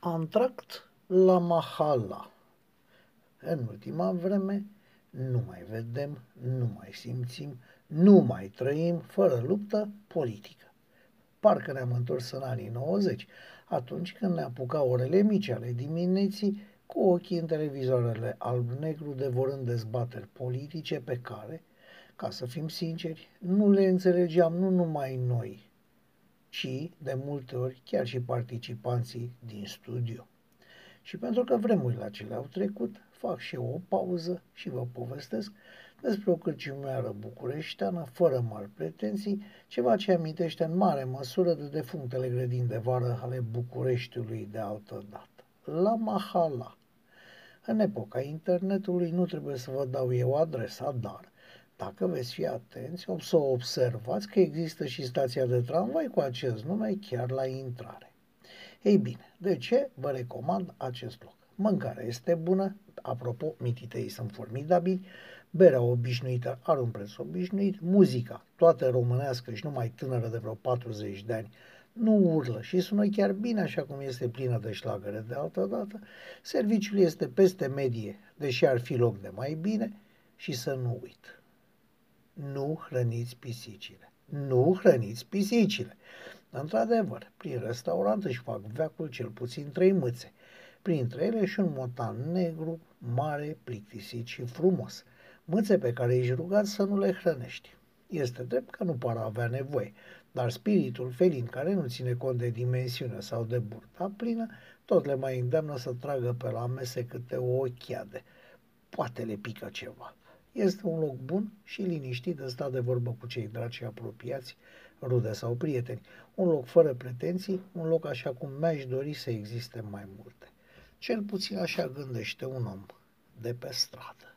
Antract la Mahala. În ultima vreme nu mai vedem, nu mai simțim, nu mai trăim fără luptă politică. Parcă ne-am întors în anii 90, atunci când ne apuca orele mici ale dimineții cu ochii în televizoarele alb-negru devorând dezbateri politice pe care, ca să fim sinceri, nu le înțelegeam nu numai noi, ci, de multe ori, chiar și participanții din studio. Și pentru că vremurile acelea au trecut, fac și eu o pauză și vă povestesc despre o cârciumioară bucureșteană, fără mari pretenții, ceva ce amintește în mare măsură de defunctele grădini de vară ale Bucureștiului de altă dată. La Mahala. În epoca internetului nu trebuie să vă dau eu adresa, dar dacă veți fi atenți, o să observați că există și stația de tramvai cu acest nume chiar la intrare. Ei bine, de ce vă recomand acest loc? Mâncarea este bună, apropo, mititei sunt formidabili, berea obișnuită are un preț obișnuit, muzica, toată românească și numai tânără de vreo 40 de ani, nu urlă și sună chiar bine așa cum este plină de șlagăre de altă dată, serviciul este peste medie, deși ar fi loc de mai bine și să nu uit nu hrăniți pisicile. Nu hrăniți pisicile. Într-adevăr, prin restaurant își fac veacul cel puțin trei mâțe, printre ele și un motan negru, mare, plictisit și frumos, mâțe pe care își rugați să nu le hrănești. Este drept că nu par avea nevoie, dar spiritul felin care nu ține cont de dimensiune sau de burta plină, tot le mai îndeamnă să tragă pe la mese câte o ochiade. Poate le pică ceva. Este un loc bun și liniștit de stat de vorbă cu cei dragi și apropiați, rude sau prieteni. Un loc fără pretenții, un loc așa cum mi-aș dori să existe mai multe. Cel puțin așa gândește un om de pe stradă.